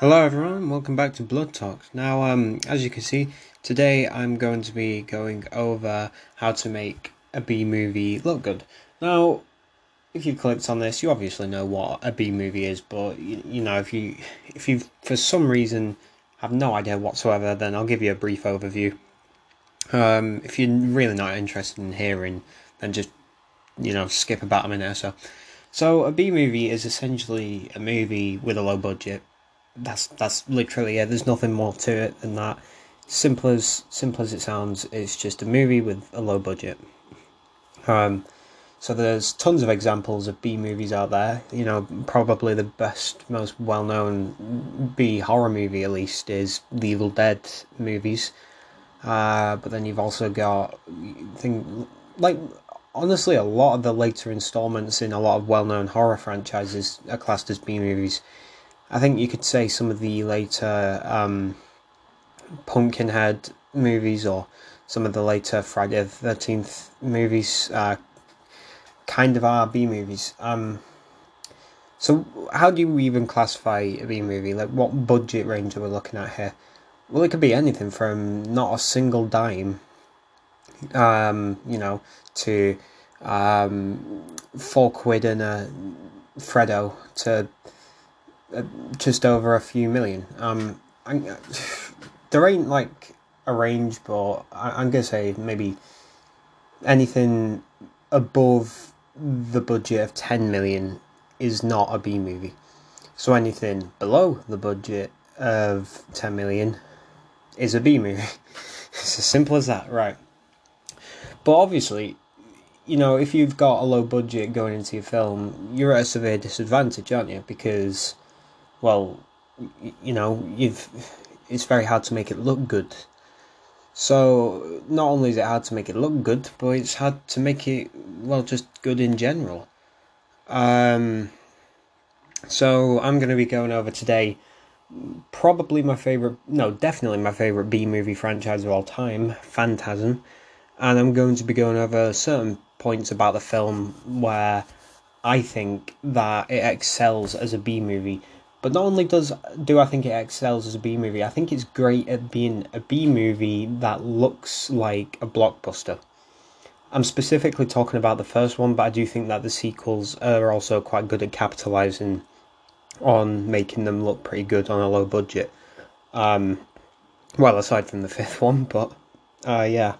Hello everyone, welcome back to Blood Talks. Now, um, as you can see, today I'm going to be going over how to make a B movie look good. Now, if you clicked on this, you obviously know what a B movie is, but you, you know if you if you for some reason have no idea whatsoever, then I'll give you a brief overview. Um, if you're really not interested in hearing, then just you know skip about a minute or so. So a B movie is essentially a movie with a low budget that's that's literally it. There's nothing more to it than that. Simple as simple as it sounds, it's just a movie with a low budget. Um, so there's tons of examples of B movies out there. You know, probably the best, most well known B horror movie at least is the Evil Dead movies. Uh, but then you've also got thing like honestly a lot of the later installments in a lot of well known horror franchises are classed as B movies. I think you could say some of the later um, Pumpkinhead movies or some of the later Friday the Thirteenth movies uh, kind of are B movies. Um, so how do you even classify a B movie? Like what budget range are we looking at here? Well, it could be anything from not a single dime, um, you know, to um, four quid and a Freddo to just over a few million. Um, I, there ain't like a range, but I, am gonna say maybe anything above the budget of 10 million is not a B movie. So anything below the budget of 10 million is a B movie. it's as simple as that, right? But obviously, you know, if you've got a low budget going into your film, you're at a severe disadvantage, aren't you? Because well, you know, you've it's very hard to make it look good. So not only is it hard to make it look good, but it's hard to make it well just good in general. Um, so I'm going to be going over today probably my favorite no definitely my favorite b movie franchise of all time phantasm and i'm going to be going over certain points about the film where i think that it excels as a b movie but not only does do I think it excels as a B movie, I think it's great at being a B movie that looks like a blockbuster. I'm specifically talking about the first one, but I do think that the sequels are also quite good at capitalizing on making them look pretty good on a low budget. Um, well, aside from the fifth one, but uh, yeah,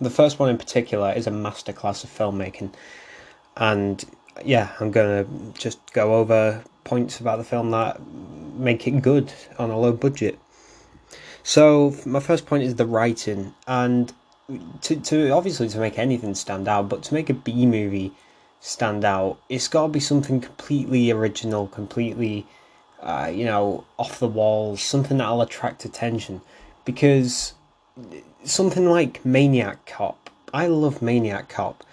the first one in particular is a masterclass of filmmaking, and yeah, I'm gonna just go over points about the film that make it good on a low budget. So my first point is the writing, and to to obviously to make anything stand out, but to make a B movie stand out, it's got to be something completely original, completely, uh, you know, off the walls, something that'll attract attention, because something like Maniac Cop, I love Maniac Cop,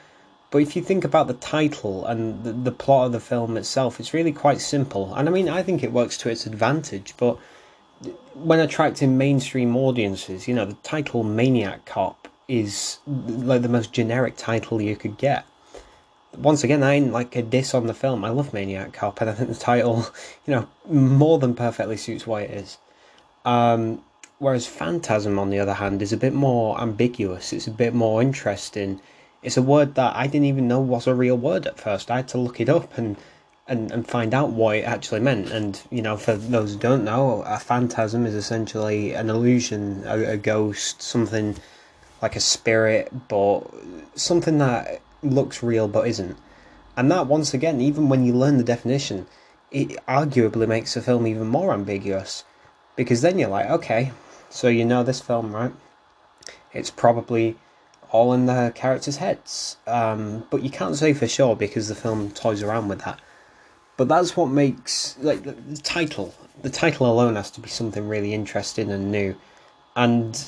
but if you think about the title and the, the plot of the film itself, it's really quite simple. And I mean, I think it works to its advantage, but when attracting mainstream audiences, you know, the title Maniac Cop is like the most generic title you could get. Once again, I ain't like a diss on the film. I love Maniac Cop, and I think the title, you know, more than perfectly suits what it is. Um, whereas Phantasm, on the other hand, is a bit more ambiguous. It's a bit more interesting it's a word that I didn't even know was a real word at first. I had to look it up and and, and find out what it actually meant. And you know, for those who don't know, a phantasm is essentially an illusion, a, a ghost, something like a spirit, but something that looks real but isn't. And that, once again, even when you learn the definition, it arguably makes the film even more ambiguous. Because then you're like, okay, so you know this film, right? It's probably all in the characters' heads. Um, but you can't say for sure because the film toys around with that. But that's what makes like the, the title. The title alone has to be something really interesting and new. And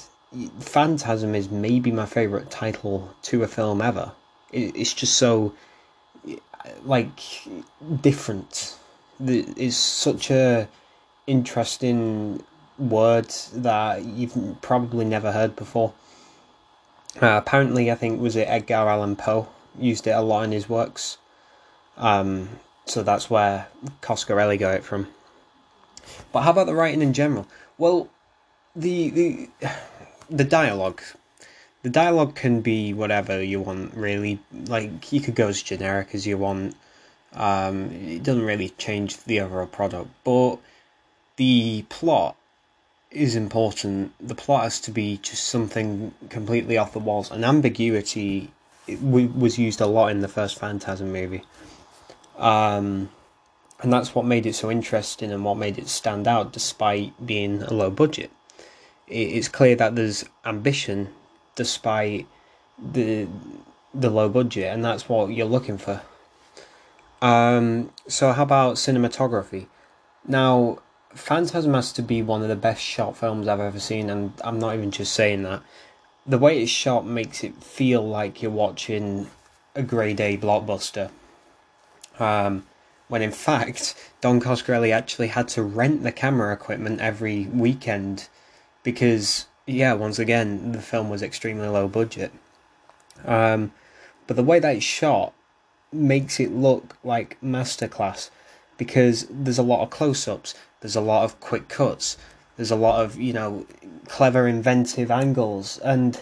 Phantasm is maybe my favorite title to a film ever. It, it's just so like different. It's such a interesting word that you've probably never heard before. Uh, apparently, I think was it Edgar Allan Poe used it a lot in his works. Um, so that's where Coscarelli got it from. But how about the writing in general? Well, the the the dialogue. The dialogue can be whatever you want, really. Like you could go as generic as you want. Um, it doesn't really change the overall product, but the plot is important. The plot has to be just something completely off the walls. And ambiguity was used a lot in the first Phantasm movie. Um, and that's what made it so interesting and what made it stand out despite being a low budget. It's clear that there's ambition despite the the low budget, and that's what you're looking for. Um, so, how about cinematography? Now, Phantasm has to be one of the best shot films I've ever seen, and I'm not even just saying that. The way it's shot makes it feel like you're watching a grade A blockbuster. Um, when in fact, Don Coscarelli actually had to rent the camera equipment every weekend because, yeah, once again, the film was extremely low budget. Um, but the way that it's shot makes it look like masterclass because there's a lot of close ups there's a lot of quick cuts. There's a lot of you know clever, inventive angles, and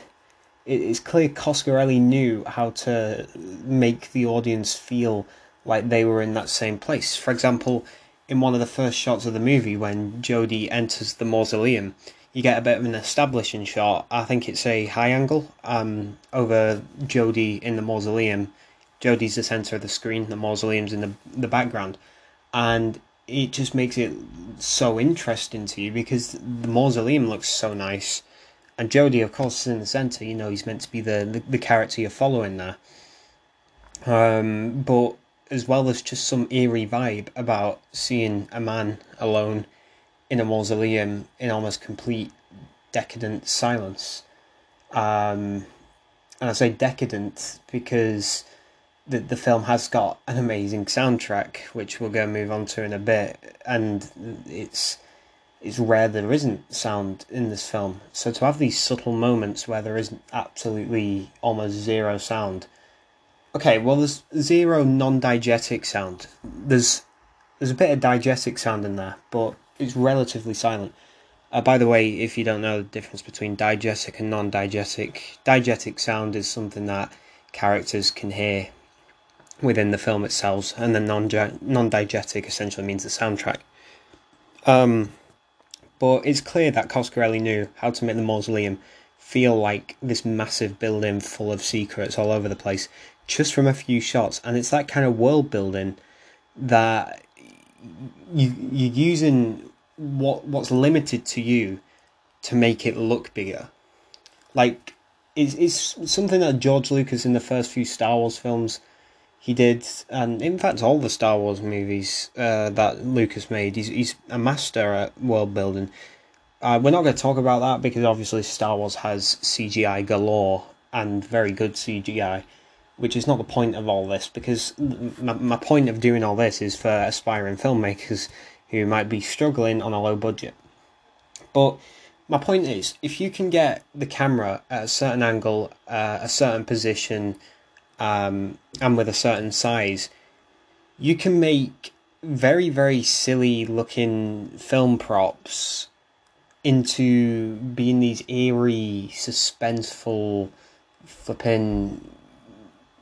it's clear Coscarelli knew how to make the audience feel like they were in that same place. For example, in one of the first shots of the movie, when Jodie enters the mausoleum, you get a bit of an establishing shot. I think it's a high angle um, over Jodie in the mausoleum. Jodie's the center of the screen. The mausoleum's in the the background, and it just makes it so interesting to you because the mausoleum looks so nice. And Jodie, of course, is in the centre. You know, he's meant to be the, the, the character you're following there. Um, but as well as just some eerie vibe about seeing a man alone in a mausoleum in almost complete decadent silence. Um, and I say decadent because the the film has got an amazing soundtrack, which we're going to move on to in a bit, and it's it's rare there isn't sound in this film. So to have these subtle moments where there isn't absolutely almost zero sound. Okay, well there's zero non-diegetic sound. There's there's a bit of diegetic sound in there, but it's relatively silent. Uh, by the way, if you don't know the difference between diegetic and non-diegetic, diegetic sound is something that characters can hear within the film itself, and the non non diegetic essentially means the soundtrack. Um, but it's clear that Coscarelli knew how to make the mausoleum feel like this massive building full of secrets all over the place just from a few shots, and it's that kind of world building that you you're using what what's limited to you to make it look bigger. Like it's it's something that George Lucas in the first few Star Wars films he did, and in fact, all the Star Wars movies uh, that Lucas made, he's, he's a master at world building. Uh, we're not going to talk about that because obviously Star Wars has CGI galore and very good CGI, which is not the point of all this. Because my, my point of doing all this is for aspiring filmmakers who might be struggling on a low budget. But my point is, if you can get the camera at a certain angle, uh, a certain position, um, and with a certain size, you can make very very silly looking film props into being these eerie, suspenseful, flipping,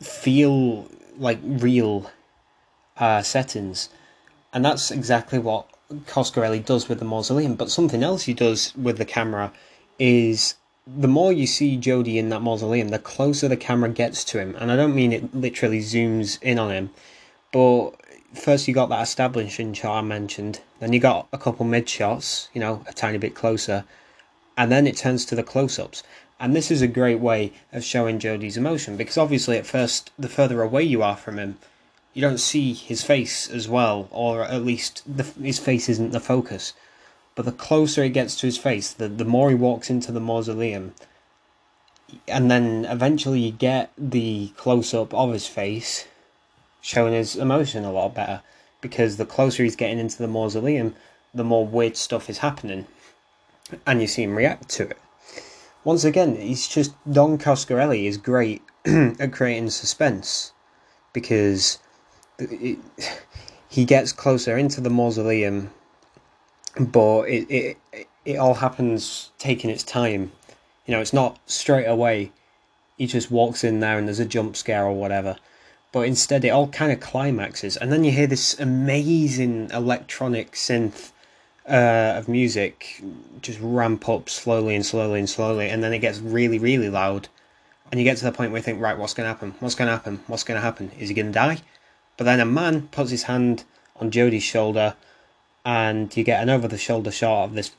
feel like real uh, settings, and that's exactly what Coscarelli does with the mausoleum. But something else he does with the camera is the more you see Jodie in that mausoleum, the closer the camera gets to him. And I don't mean it literally zooms in on him, but first you got that establishing shot I mentioned, then you got a couple mid shots, you know, a tiny bit closer, and then it turns to the close ups. And this is a great way of showing Jodie's emotion because obviously, at first, the further away you are from him, you don't see his face as well, or at least the, his face isn't the focus. But the closer it gets to his face, the, the more he walks into the mausoleum. And then eventually you get the close up of his face, showing his emotion a lot better. Because the closer he's getting into the mausoleum, the more weird stuff is happening. And you see him react to it. Once again, he's just. Don Coscarelli is great at creating suspense. Because it, he gets closer into the mausoleum but it, it it all happens taking its time. You know, it's not straight away. He just walks in there and there's a jump scare or whatever. But instead, it all kind of climaxes, and then you hear this amazing electronic synth uh, of music just ramp up slowly and slowly and slowly, and then it gets really, really loud, and you get to the point where you think, right, what's going to happen? What's going to happen? What's going to happen? Is he going to die? But then a man puts his hand on Jodie's shoulder and you get an over the shoulder shot of this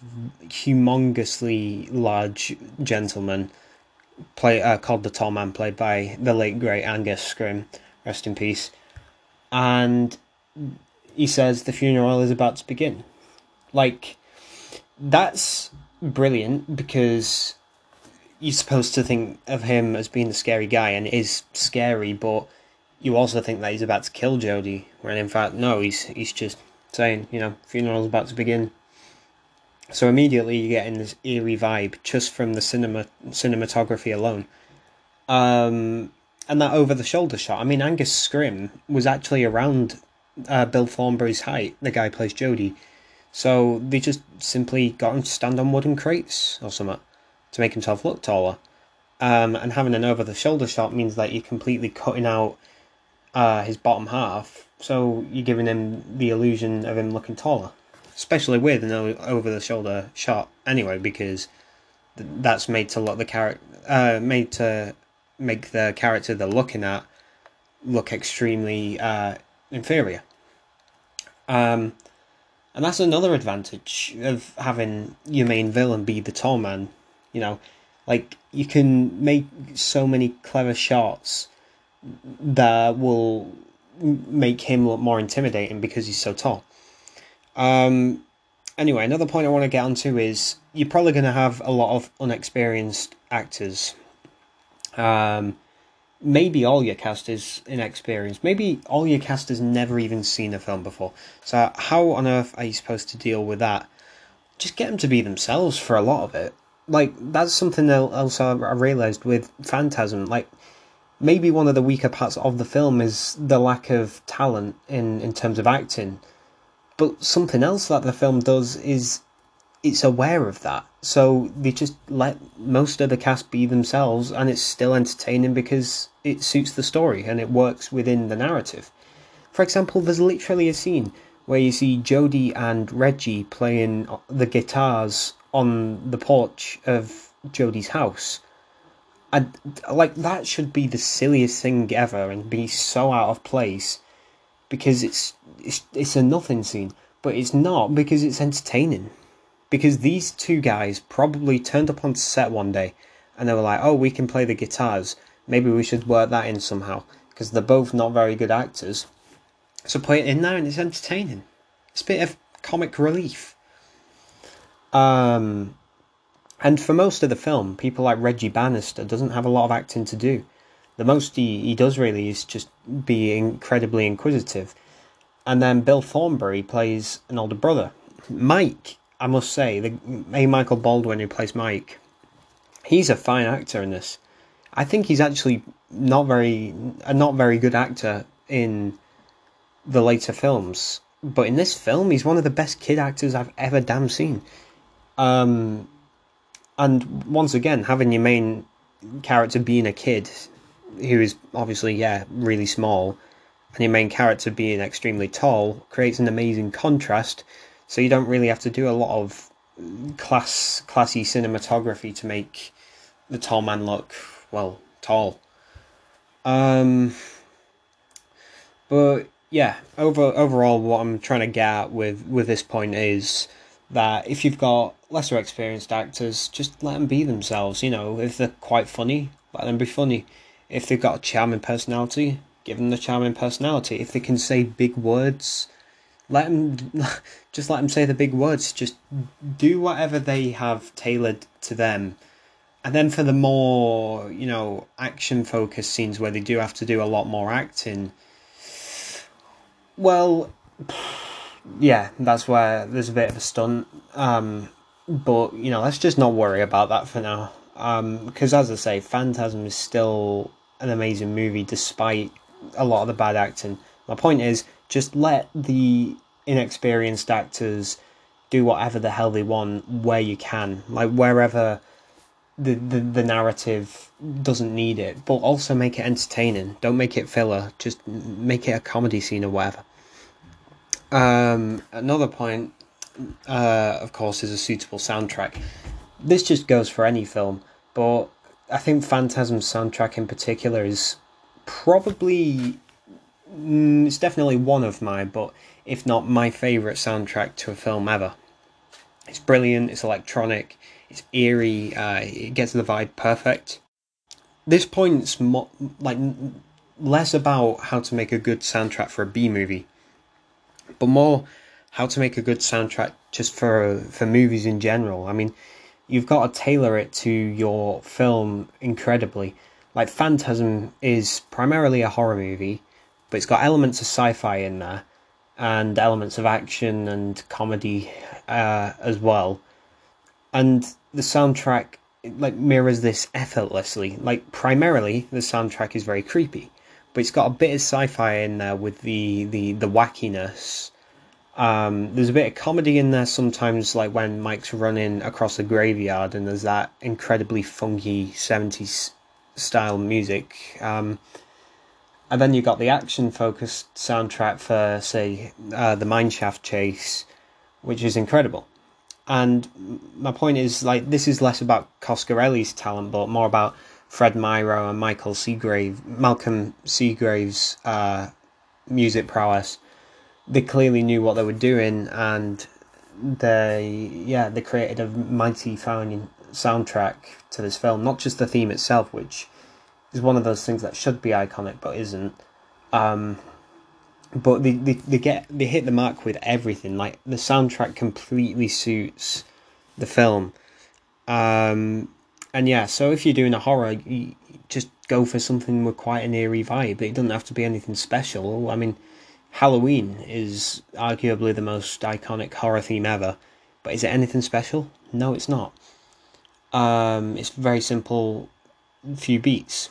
humongously large gentleman play uh, called the tall man played by the late great Angus Scrimm rest in peace. And he says the funeral is about to begin. Like that's brilliant because you're supposed to think of him as being the scary guy and is scary but you also think that he's about to kill Jodie when in fact no he's he's just saying, you know, funeral's about to begin. So immediately you get in this eerie vibe just from the cinema cinematography alone. Um, and that over the shoulder shot. I mean, Angus Scrimm was actually around uh, Bill Thornbury's height. The guy plays Jody. So they just simply got him to stand on wooden crates or something to make himself look taller. Um, and having an over the shoulder shot means that you're completely cutting out uh, his bottom half so you're giving him the illusion of him looking taller, especially with an over the shoulder shot anyway, because that's made to look the character, uh, made to make the character they're looking at look extremely uh, inferior. Um, and that's another advantage of having your main villain be the tall man. You know, like you can make so many clever shots that will make him look more intimidating because he's so tall. Um, anyway, another point I want to get onto is you're probably going to have a lot of unexperienced actors. Um, maybe all your cast is inexperienced. Maybe all your cast has never even seen a film before. So how on earth are you supposed to deal with that? Just get them to be themselves for a lot of it. Like that's something else I realized with Phantasm. Like maybe one of the weaker parts of the film is the lack of talent in, in terms of acting. But something else that the film does is it's aware of that. So they just let most of the cast be themselves and it's still entertaining because it suits the story and it works within the narrative. For example, there's literally a scene where you see Jodie and Reggie playing the guitars on the porch of Jodie's house and like that should be the silliest thing ever and be so out of place because it's it's it's a nothing scene, but it's not because it's entertaining. Because these two guys probably turned up on set one day and they were like, "Oh, we can play the guitars. Maybe we should work that in somehow." Because they're both not very good actors, so put it in there and it's entertaining. It's a bit of comic relief. Um, and for most of the film, people like Reggie Bannister doesn't have a lot of acting to do. The most he, he does really is just be incredibly inquisitive. And then Bill Thornbury plays an older brother. Mike, I must say, the A. Michael Baldwin who plays Mike, he's a fine actor in this. I think he's actually not very a not very good actor in the later films, but in this film, he's one of the best kid actors I've ever damn seen. Um, and once again, having your main character being a kid who is obviously, yeah, really small, and your main character being extremely tall creates an amazing contrast. So you don't really have to do a lot of class classy cinematography to make the tall man look well tall. Um, but yeah, over overall, what I'm trying to get at with with this point is that if you've got lesser experienced actors, just let them be themselves. You know, if they're quite funny, let them be funny. If they've got a charming personality, give them the charming personality. If they can say big words, let them just let them say the big words. Just do whatever they have tailored to them. And then for the more, you know, action focused scenes where they do have to do a lot more acting, well, yeah, that's where there's a bit of a stunt. Um, but you know, let's just not worry about that for now. Because um, as I say, Phantasm is still an amazing movie despite a lot of the bad acting. My point is, just let the inexperienced actors do whatever the hell they want where you can, like wherever the, the, the narrative doesn't need it, but also make it entertaining. Don't make it filler. Just make it a comedy scene or whatever. Um, another point, uh, of course, is a suitable soundtrack. This just goes for any film, but I think Phantasm's soundtrack in particular is probably mm, it's definitely one of my, but if not my favorite soundtrack to a film ever. It's brilliant. It's electronic. It's eerie. Uh, it gets the vibe perfect. This point's mo- like less about how to make a good soundtrack for a B movie, but more how to make a good soundtrack just for for movies in general. I mean, you've got to tailor it to your film incredibly. Like Phantasm is primarily a horror movie, but it's got elements of sci-fi in there and elements of action and comedy uh, as well. And the soundtrack like mirrors this effortlessly. Like primarily, the soundtrack is very creepy, but it's got a bit of sci-fi in there with the the the wackiness. Um, there's a bit of comedy in there sometimes, like when Mike's running across a graveyard, and there's that incredibly funky '70s style music. Um, and then you got the action focused soundtrack for, say, uh, the Mineshaft chase, which is incredible. And my point is, like, this is less about Coscarelli's talent, but more about Fred Myrow and Michael Seagrave, Malcolm Seagrave's uh, music prowess. They clearly knew what they were doing, and they, yeah, they created a mighty fine soundtrack to this film. Not just the theme itself, which is one of those things that should be iconic but isn't. Um, but they, they, they get they hit the mark with everything. Like the soundtrack completely suits the film. Um, and yeah, so if you're doing a horror, you just go for something with quite an eerie vibe. It doesn't have to be anything special. I mean, Halloween is arguably the most iconic horror theme ever, but is it anything special? No, it's not. Um, it's very simple, few beats.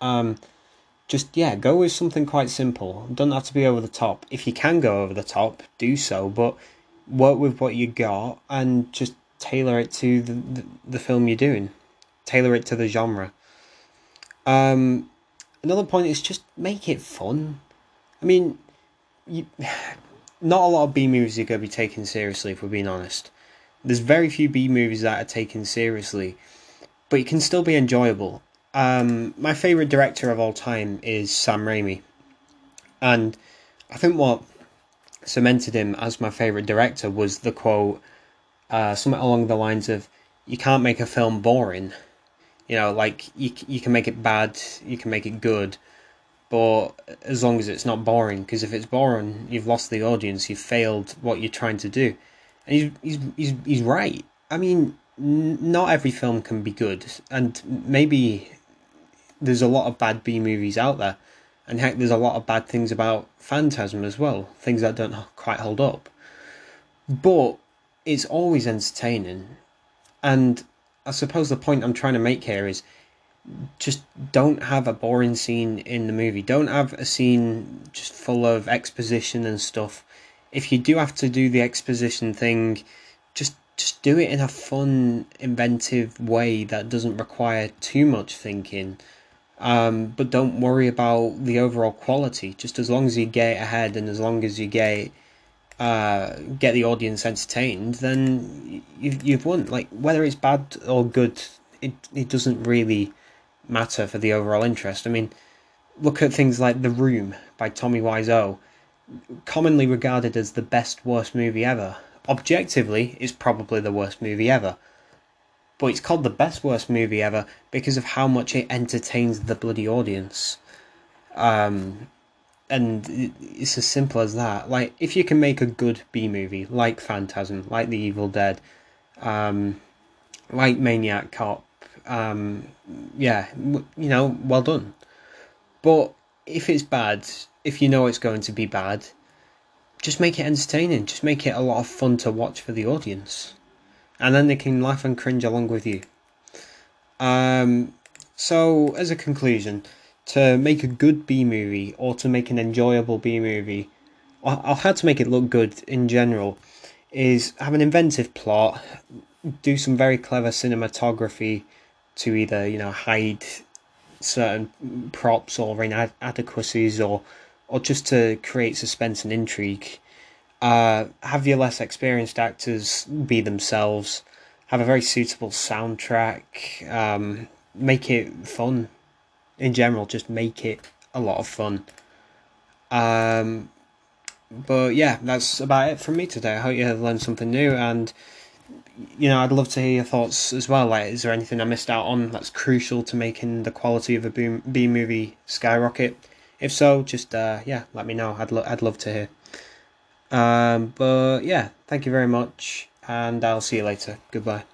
Um, just yeah, go with something quite simple. Doesn't have to be over the top. If you can go over the top, do so, but work with what you got and just tailor it to the the, the film you're doing. Tailor it to the genre. Um, another point is just make it fun. I mean, you, not a lot of B movies are going to be taken seriously, if we're being honest. There's very few B movies that are taken seriously, but it can still be enjoyable. Um, my favorite director of all time is Sam Raimi, and I think what cemented him as my favorite director was the quote, uh, something along the lines of, "You can't make a film boring." You know, like you you can make it bad, you can make it good, but as long as it's not boring, because if it's boring, you've lost the audience, you've failed what you're trying to do, and he's he's he's, he's right. I mean, not every film can be good, and maybe there's a lot of bad B movies out there, and heck, there's a lot of bad things about Phantasm as well, things that don't quite hold up. But it's always entertaining, and I suppose the point I'm trying to make here is just don't have a boring scene in the movie. Don't have a scene just full of exposition and stuff. If you do have to do the exposition thing, just just do it in a fun, inventive way that doesn't require too much thinking um, but don't worry about the overall quality. Just as long as you get ahead and as long as you get uh, get the audience entertained, then you, you've won. Like whether it's bad or good, it it doesn't really matter for the overall interest. I mean, look at things like The Room by Tommy Wiseau, commonly regarded as the best worst movie ever. Objectively, it's probably the worst movie ever but it's called the best worst movie ever because of how much it entertains the bloody audience. Um, and it's as simple as that. Like, if you can make a good B movie, like Phantasm, like The Evil Dead, um, like Maniac Cop, um, yeah, you know, well done. But if it's bad, if you know it's going to be bad, just make it entertaining. Just make it a lot of fun to watch for the audience and then they can laugh and cringe along with you. Um, so, as a conclusion, to make a good B movie or to make an enjoyable B movie, or, how to make it look good in general, is have an inventive plot, do some very clever cinematography to either you know hide certain props or inadequacies or or just to create suspense and intrigue. Uh, have your less experienced actors be themselves. Have a very suitable soundtrack. Um, make it fun. In general, just make it a lot of fun. Um, but yeah, that's about it from me today. I hope you learned something new, and you know, I'd love to hear your thoughts as well. Like, is there anything I missed out on that's crucial to making the quality of a B movie skyrocket? If so, just uh, yeah, let me know. I'd lo- I'd love to hear. Um, but yeah, thank you very much, and I'll see you later. Goodbye.